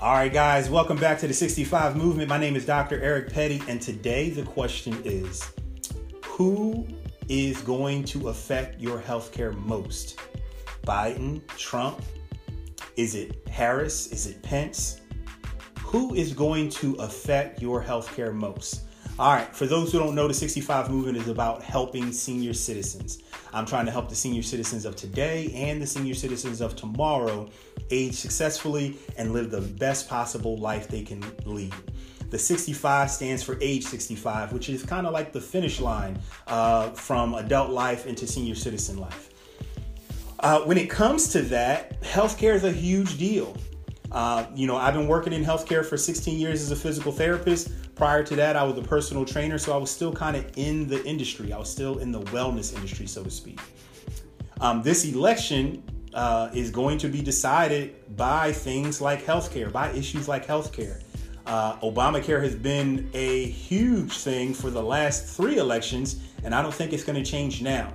All right, guys, welcome back to the 65 Movement. My name is Dr. Eric Petty, and today the question is Who is going to affect your healthcare most? Biden, Trump? Is it Harris? Is it Pence? Who is going to affect your healthcare most? All right, for those who don't know, the 65 movement is about helping senior citizens. I'm trying to help the senior citizens of today and the senior citizens of tomorrow age successfully and live the best possible life they can lead. The 65 stands for age 65, which is kind of like the finish line uh, from adult life into senior citizen life. Uh, when it comes to that, healthcare is a huge deal. Uh, you know, I've been working in healthcare for 16 years as a physical therapist. Prior to that, I was a personal trainer, so I was still kind of in the industry. I was still in the wellness industry, so to speak. Um, this election uh, is going to be decided by things like healthcare, by issues like healthcare. Uh, Obamacare has been a huge thing for the last three elections, and I don't think it's going to change now.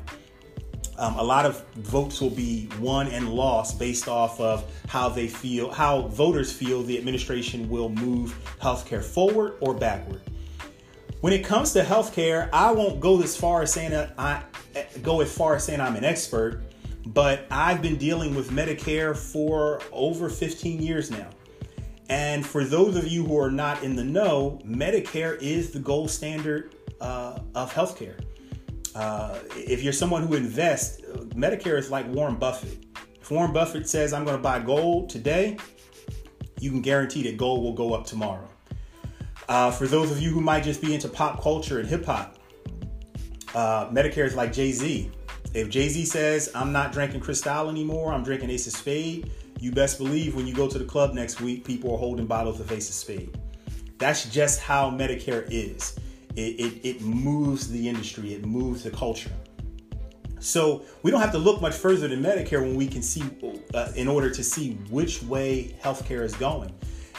Um, a lot of votes will be won and lost based off of how they feel, how voters feel the administration will move healthcare forward or backward. When it comes to healthcare, I won't go as far as saying that I go as far as saying I'm an expert, but I've been dealing with Medicare for over 15 years now. And for those of you who are not in the know, Medicare is the gold standard uh, of healthcare. Uh, if you're someone who invests, Medicare is like Warren Buffett. If Warren Buffett says, I'm going to buy gold today, you can guarantee that gold will go up tomorrow. Uh, for those of you who might just be into pop culture and hip hop, uh, Medicare is like Jay Z. If Jay Z says, I'm not drinking Cristal anymore, I'm drinking Ace of Spade, you best believe when you go to the club next week, people are holding bottles of Ace of Spade. That's just how Medicare is. It, it, it moves the industry, it moves the culture. So we don't have to look much further than Medicare when we can see, uh, in order to see which way healthcare is going.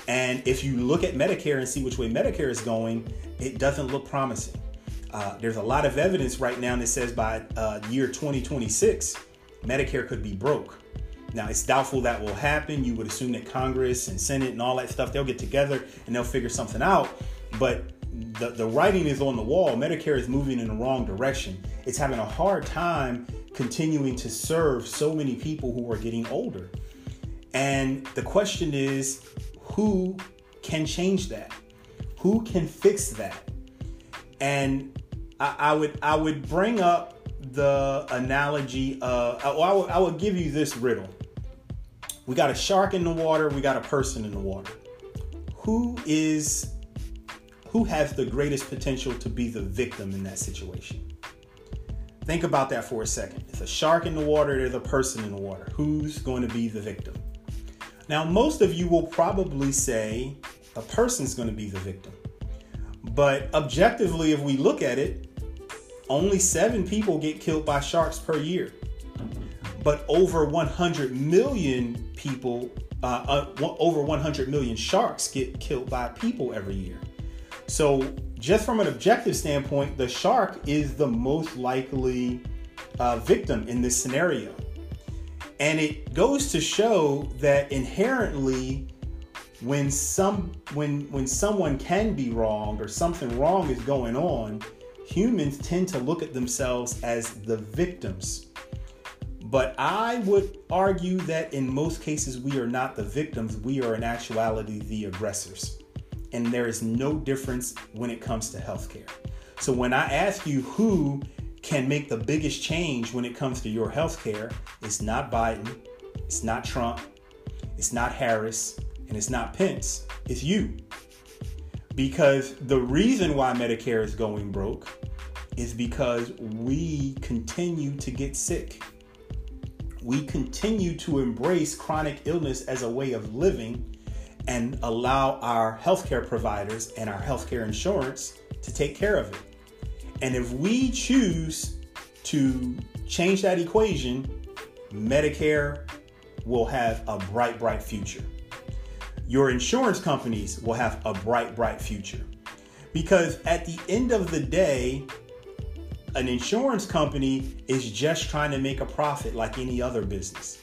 And if you look at Medicare and see which way Medicare is going, it doesn't look promising. Uh, there's a lot of evidence right now that says by uh, year 2026, Medicare could be broke. Now, it's doubtful that will happen. You would assume that Congress and Senate and all that stuff, they'll get together and they'll figure something out. But the, the writing is on the wall. Medicare is moving in the wrong direction. It's having a hard time continuing to serve so many people who are getting older. And the question is who can change that? Who can fix that? And I, I would I would bring up the analogy of I, I, would, I would give you this riddle. We got a shark in the water, we got a person in the water. Who is who has the greatest potential to be the victim in that situation? Think about that for a second. It's a shark in the water, there's a person in the water. Who's going to be the victim? Now, most of you will probably say a person's going to be the victim. But objectively, if we look at it, only seven people get killed by sharks per year. But over 100 million people, uh, uh, over 100 million sharks get killed by people every year. So, just from an objective standpoint, the shark is the most likely uh, victim in this scenario. And it goes to show that inherently, when some when when someone can be wrong or something wrong is going on, humans tend to look at themselves as the victims. But I would argue that in most cases we are not the victims, we are in actuality the aggressors and there is no difference when it comes to healthcare. So when I ask you who can make the biggest change when it comes to your healthcare, it's not Biden, it's not Trump, it's not Harris, and it's not Pence, it's you. Because the reason why Medicare is going broke is because we continue to get sick. We continue to embrace chronic illness as a way of living and allow our healthcare providers and our healthcare insurance to take care of it. And if we choose to change that equation, Medicare will have a bright, bright future. Your insurance companies will have a bright, bright future. Because at the end of the day, an insurance company is just trying to make a profit like any other business.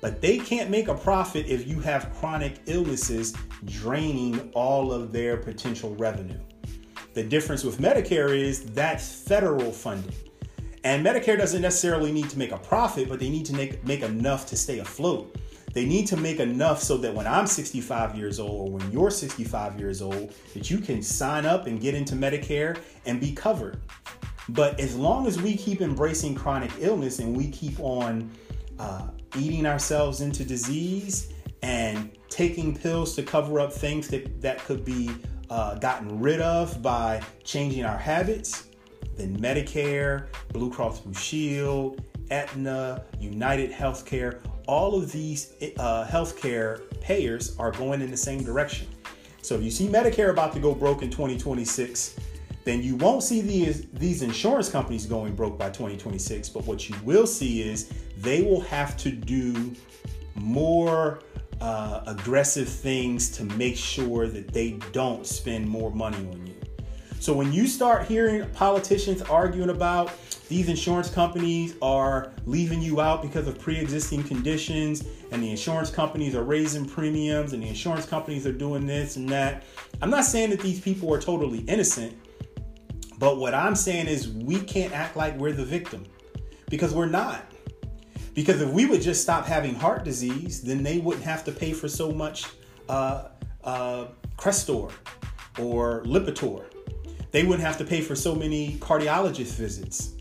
But they can't make a profit if you have chronic illnesses draining all of their potential revenue. The difference with Medicare is that's federal funding. And Medicare doesn't necessarily need to make a profit, but they need to make, make enough to stay afloat. They need to make enough so that when I'm 65 years old or when you're 65 years old, that you can sign up and get into Medicare and be covered. But as long as we keep embracing chronic illness and we keep on uh, eating ourselves into disease and taking pills to cover up things that, that could be uh, gotten rid of by changing our habits, then Medicare, Blue Cross Blue Shield, Aetna, United Healthcare, all of these uh, healthcare payers are going in the same direction. So if you see Medicare about to go broke in 2026, then you won't see these, these insurance companies going broke by 2026. But what you will see is they will have to do more uh, aggressive things to make sure that they don't spend more money on you. So when you start hearing politicians arguing about these insurance companies are leaving you out because of pre-existing conditions and the insurance companies are raising premiums and the insurance companies are doing this and that. I'm not saying that these people are totally innocent, but what I'm saying is we can't act like we're the victim because we're not. Because if we would just stop having heart disease, then they wouldn't have to pay for so much uh, uh, Crestor or Lipitor they wouldn't have to pay for so many cardiologist visits.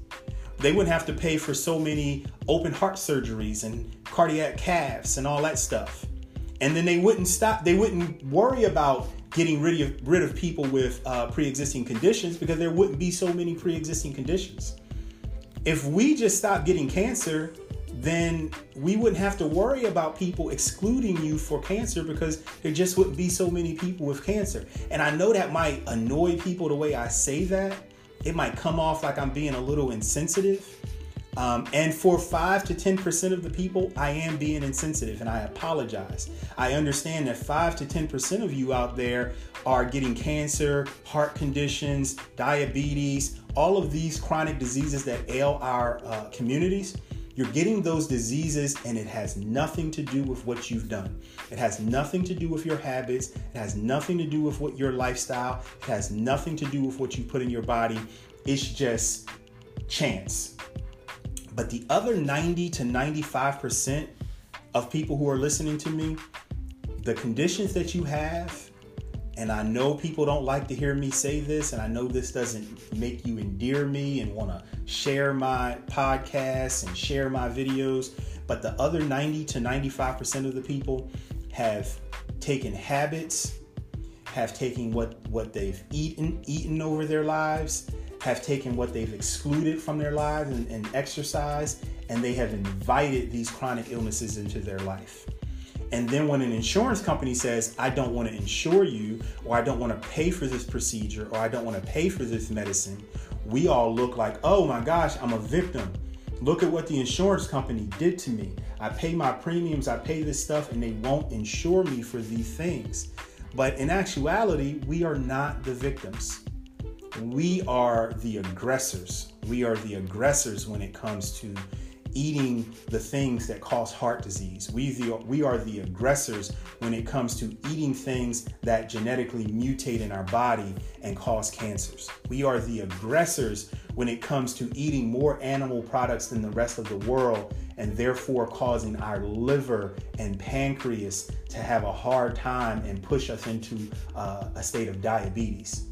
They wouldn't have to pay for so many open heart surgeries and cardiac caths and all that stuff. And then they wouldn't stop, they wouldn't worry about getting rid of, rid of people with uh, pre existing conditions because there wouldn't be so many pre existing conditions. If we just stop getting cancer, then we wouldn't have to worry about people excluding you for cancer because there just wouldn't be so many people with cancer. And I know that might annoy people the way I say that. It might come off like I'm being a little insensitive. Um, and for 5 to 10% of the people, I am being insensitive and I apologize. I understand that 5 to 10% of you out there are getting cancer, heart conditions, diabetes, all of these chronic diseases that ail our uh, communities. You're getting those diseases, and it has nothing to do with what you've done. It has nothing to do with your habits. It has nothing to do with what your lifestyle. It has nothing to do with what you put in your body. It's just chance. But the other 90 to 95% of people who are listening to me, the conditions that you have, and I know people don't like to hear me say this, and I know this doesn't make you endear me and want to share my podcasts and share my videos, but the other 90 to 95% of the people have taken habits, have taken what, what they've eaten, eaten over their lives, have taken what they've excluded from their lives and, and exercise, and they have invited these chronic illnesses into their life. And then when an insurance company says, I don't want to insure you, or I don't want to pay for this procedure, or I don't want to pay for this medicine, we all look like, oh my gosh, I'm a victim. Look at what the insurance company did to me. I pay my premiums, I pay this stuff, and they won't insure me for these things. But in actuality, we are not the victims. We are the aggressors. We are the aggressors when it comes to eating the things that cause heart disease. We, the, we are the aggressors when it comes to eating things that genetically mutate in our body and cause cancers. We are the aggressors when it comes to eating more animal products than the rest of the world and therefore causing our liver and pancreas to have a hard time and push us into uh, a state of diabetes.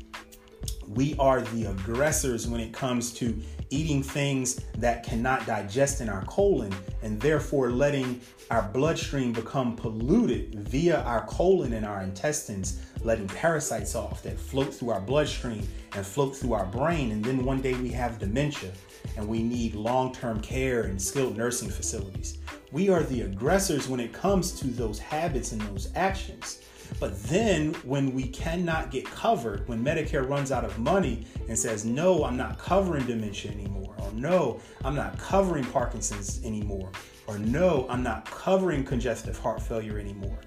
We are the aggressors when it comes to eating things that cannot digest in our colon and therefore letting our bloodstream become polluted via our colon and our intestines, letting parasites off that float through our bloodstream and float through our brain. And then one day we have dementia and we need long term care and skilled nursing facilities. We are the aggressors when it comes to those habits and those actions. But then when we cannot get covered, when Medicare runs out of money and says, no, I'm not covering dementia anymore, or no, I'm not covering Parkinson's anymore, or no, I'm not covering congestive heart failure anymore,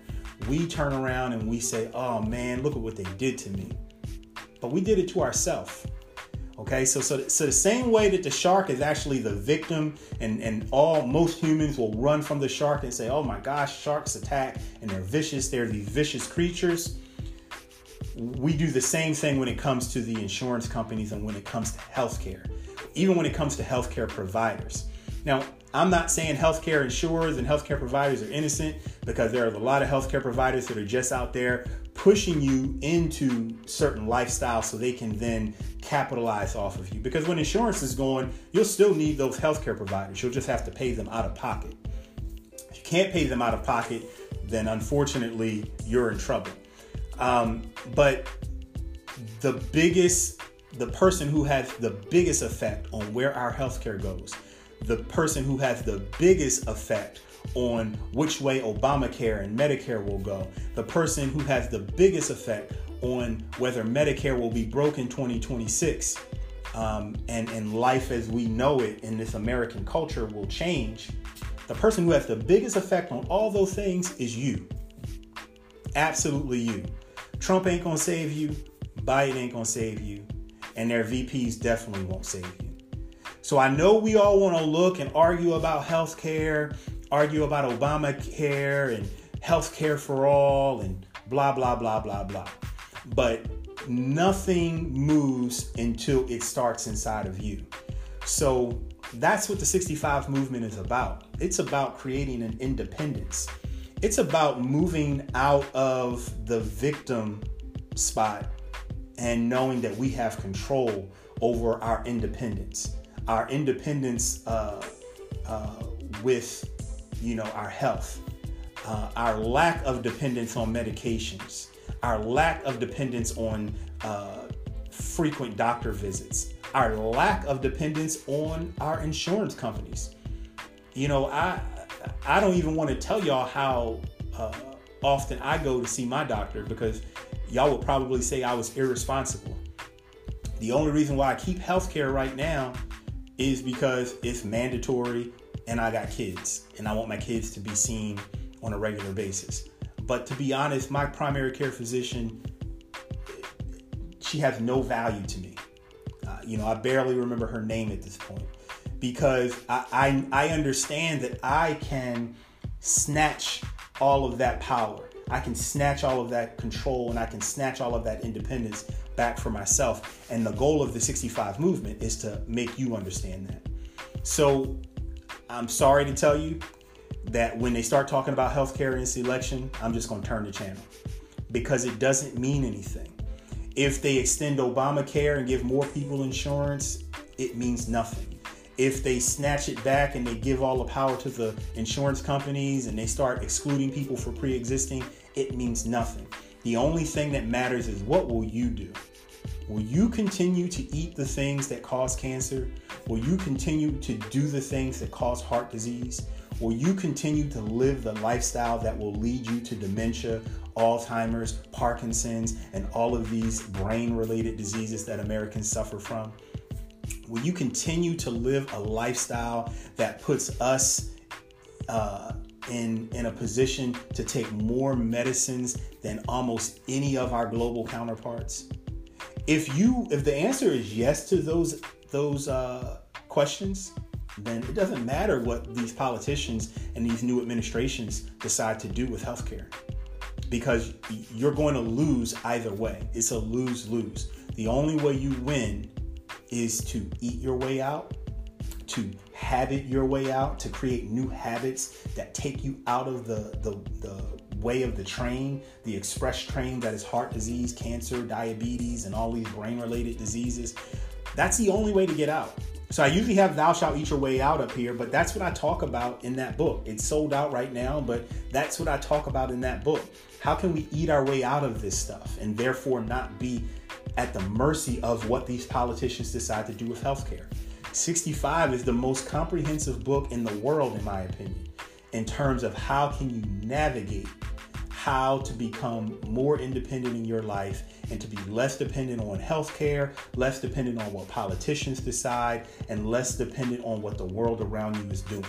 we turn around and we say, oh man, look at what they did to me. But we did it to ourselves. Okay, so, so so the same way that the shark is actually the victim, and and all most humans will run from the shark and say, "Oh my gosh, sharks attack and they're vicious. They're these vicious creatures." We do the same thing when it comes to the insurance companies and when it comes to healthcare, even when it comes to healthcare providers. Now, I'm not saying healthcare insurers and healthcare providers are innocent because there are a lot of healthcare providers that are just out there pushing you into certain lifestyles so they can then capitalize off of you. Because when insurance is going, you'll still need those healthcare providers. You'll just have to pay them out of pocket. If you can't pay them out of pocket, then unfortunately you're in trouble. Um, but the biggest, the person who has the biggest effect on where our healthcare goes, the person who has the biggest effect on which way Obamacare and Medicare will go, the person who has the biggest effect on whether Medicare will be broken 2026 um, and, and life as we know it in this American culture will change, the person who has the biggest effect on all those things is you. Absolutely you. Trump ain't gonna save you, Biden ain't gonna save you, and their VPs definitely won't save you. So I know we all wanna look and argue about healthcare argue about Obamacare and health care for all and blah, blah, blah, blah, blah. But nothing moves until it starts inside of you. So that's what the 65 movement is about. It's about creating an independence. It's about moving out of the victim spot and knowing that we have control over our independence. Our independence uh, uh, with you know, our health, uh, our lack of dependence on medications, our lack of dependence on uh, frequent doctor visits, our lack of dependence on our insurance companies. You know, I I don't even want to tell y'all how uh, often I go to see my doctor because y'all would probably say I was irresponsible. The only reason why I keep healthcare right now is because it's mandatory and I got kids, and I want my kids to be seen on a regular basis. But to be honest, my primary care physician, she has no value to me. Uh, you know, I barely remember her name at this point because I, I, I understand that I can snatch all of that power. I can snatch all of that control and I can snatch all of that independence back for myself. And the goal of the 65 movement is to make you understand that. So I'm sorry to tell you that when they start talking about healthcare in this election, I'm just going to turn the channel because it doesn't mean anything. If they extend Obamacare and give more people insurance, it means nothing. If they snatch it back and they give all the power to the insurance companies and they start excluding people for pre existing, it means nothing. The only thing that matters is what will you do? Will you continue to eat the things that cause cancer? Will you continue to do the things that cause heart disease? Will you continue to live the lifestyle that will lead you to dementia, Alzheimer's, Parkinson's, and all of these brain related diseases that Americans suffer from? Will you continue to live a lifestyle that puts us uh, in, in a position to take more medicines than almost any of our global counterparts? if you if the answer is yes to those those uh, questions, then it doesn't matter what these politicians and these new administrations decide to do with healthcare because you're going to lose either way. It's a lose lose. The only way you win is to eat your way out, to habit your way out, to create new habits that take you out of the, the, the way of the train, the express train that is heart disease, cancer, diabetes, and all these brain related diseases. That's the only way to get out. So I usually have Thou Shalt Eat Your Way Out up here, but that's what I talk about in that book. It's sold out right now, but that's what I talk about in that book. How can we eat our way out of this stuff and therefore not be at the mercy of what these politicians decide to do with healthcare? 65 is the most comprehensive book in the world, in my opinion, in terms of how can you navigate how to become more independent in your life and to be less dependent on healthcare, less dependent on what politicians decide, and less dependent on what the world around you is doing.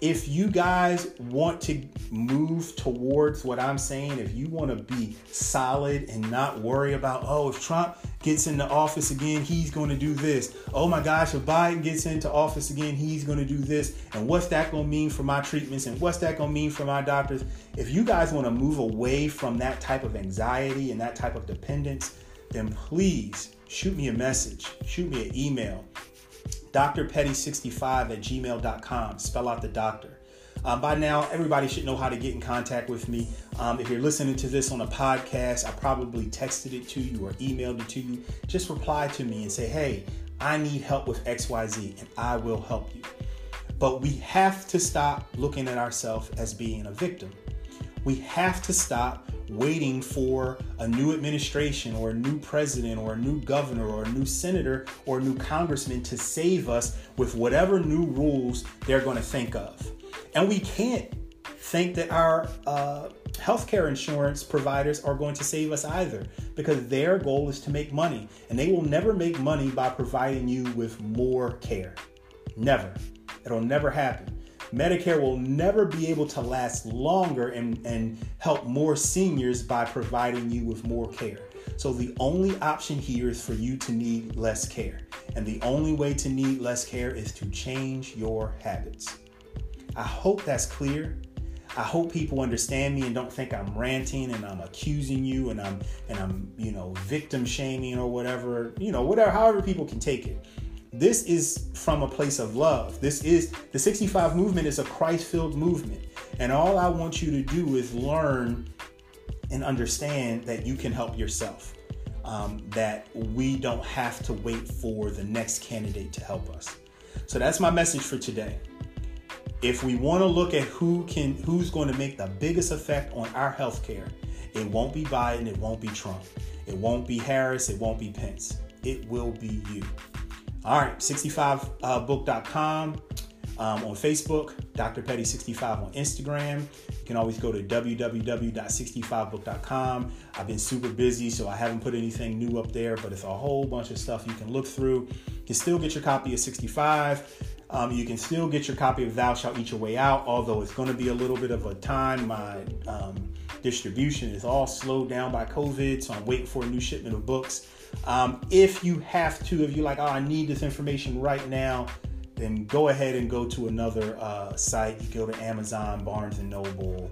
If you guys want to move towards what I'm saying, if you want to be solid and not worry about, oh, if Trump gets into office again, he's going to do this. Oh my gosh, if Biden gets into office again, he's going to do this. And what's that going to mean for my treatments? And what's that going to mean for my doctors? If you guys want to move away from that type of anxiety and that type of dependence, then please shoot me a message, shoot me an email drpetty65 at gmail.com. Spell out the doctor. Um, by now, everybody should know how to get in contact with me. Um, if you're listening to this on a podcast, I probably texted it to you or emailed it to you. Just reply to me and say, hey, I need help with XYZ, and I will help you. But we have to stop looking at ourselves as being a victim. We have to stop waiting for a new administration or a new president or a new governor or a new senator or a new congressman to save us with whatever new rules they're going to think of. And we can't think that our uh, healthcare insurance providers are going to save us either because their goal is to make money and they will never make money by providing you with more care. Never. It'll never happen. Medicare will never be able to last longer and, and help more seniors by providing you with more care. So, the only option here is for you to need less care. And the only way to need less care is to change your habits. I hope that's clear. I hope people understand me and don't think I'm ranting and I'm accusing you and I'm and I'm, you know, victim shaming or whatever, you know, whatever however people can take it this is from a place of love. This is the 65 movement is a Christ filled movement. And all I want you to do is learn and understand that you can help yourself. Um, that we don't have to wait for the next candidate to help us. So that's my message for today. If we want to look at who can who's going to make the biggest effect on our health care, it won't be Biden, it won't be Trump, it won't be Harris, it won't be Pence. It will be you. All right, 65book.com um, on Facebook, Dr. Petty65 on Instagram. You can always go to www.65book.com. I've been super busy, so I haven't put anything new up there, but it's a whole bunch of stuff you can look through. You can still get your copy of 65. Um, you can still get your copy of Thou Shalt Eat Your Way Out, although it's going to be a little bit of a time. My um, distribution is all slowed down by COVID, so I'm waiting for a new shipment of books. Um, if you have to, if you're like, oh, I need this information right now, then go ahead and go to another uh, site. You go to Amazon, Barnes and Noble,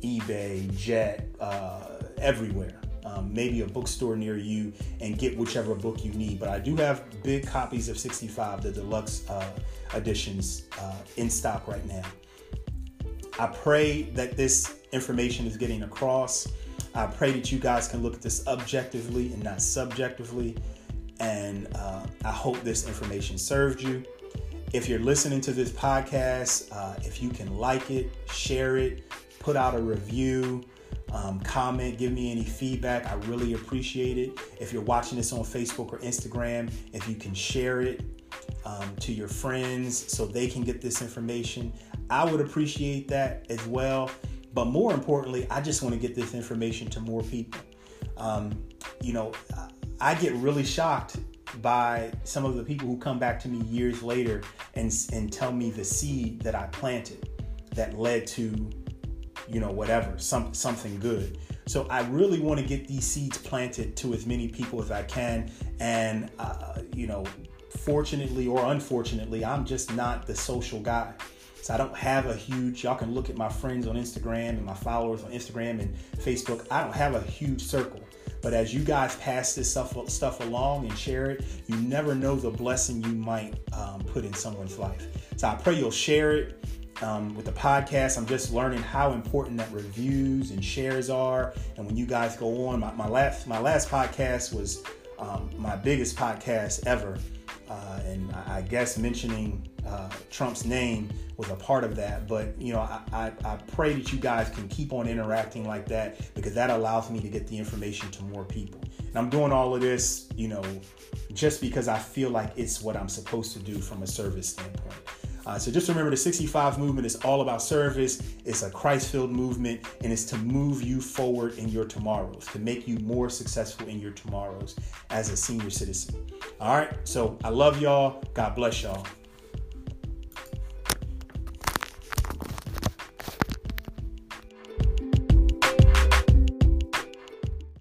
eBay, Jet, uh, everywhere. Um, maybe a bookstore near you and get whichever book you need. But I do have big copies of 65, the deluxe uh, editions, uh, in stock right now. I pray that this information is getting across. I pray that you guys can look at this objectively and not subjectively. And uh, I hope this information served you. If you're listening to this podcast, uh, if you can like it, share it, put out a review, um, comment, give me any feedback. I really appreciate it. If you're watching this on Facebook or Instagram, if you can share it um, to your friends so they can get this information, I would appreciate that as well. But more importantly, I just want to get this information to more people. Um, you know, I get really shocked by some of the people who come back to me years later and, and tell me the seed that I planted that led to, you know, whatever, some, something good. So I really want to get these seeds planted to as many people as I can. And, uh, you know, fortunately or unfortunately, I'm just not the social guy. So I don't have a huge, y'all can look at my friends on Instagram and my followers on Instagram and Facebook. I don't have a huge circle. But as you guys pass this stuff, stuff along and share it, you never know the blessing you might um, put in someone's life. So I pray you'll share it. Um, with the podcast, I'm just learning how important that reviews and shares are. And when you guys go on, my, my last my last podcast was um, my biggest podcast ever, uh, and I, guess mentioning uh, Trump's name was a part of that. But you know, I, I, I, pray that you guys can keep on interacting like that because that allows me to get the information to more people. And I'm doing all of this, you know, just because I feel like it's what I'm supposed to do from a service standpoint. Uh, so just remember the 65 movement is all about service. It's a Christ filled movement and it's to move you forward in your tomorrows, to make you more successful in your tomorrows as a senior citizen. All right. So I love y'all. God bless y'all.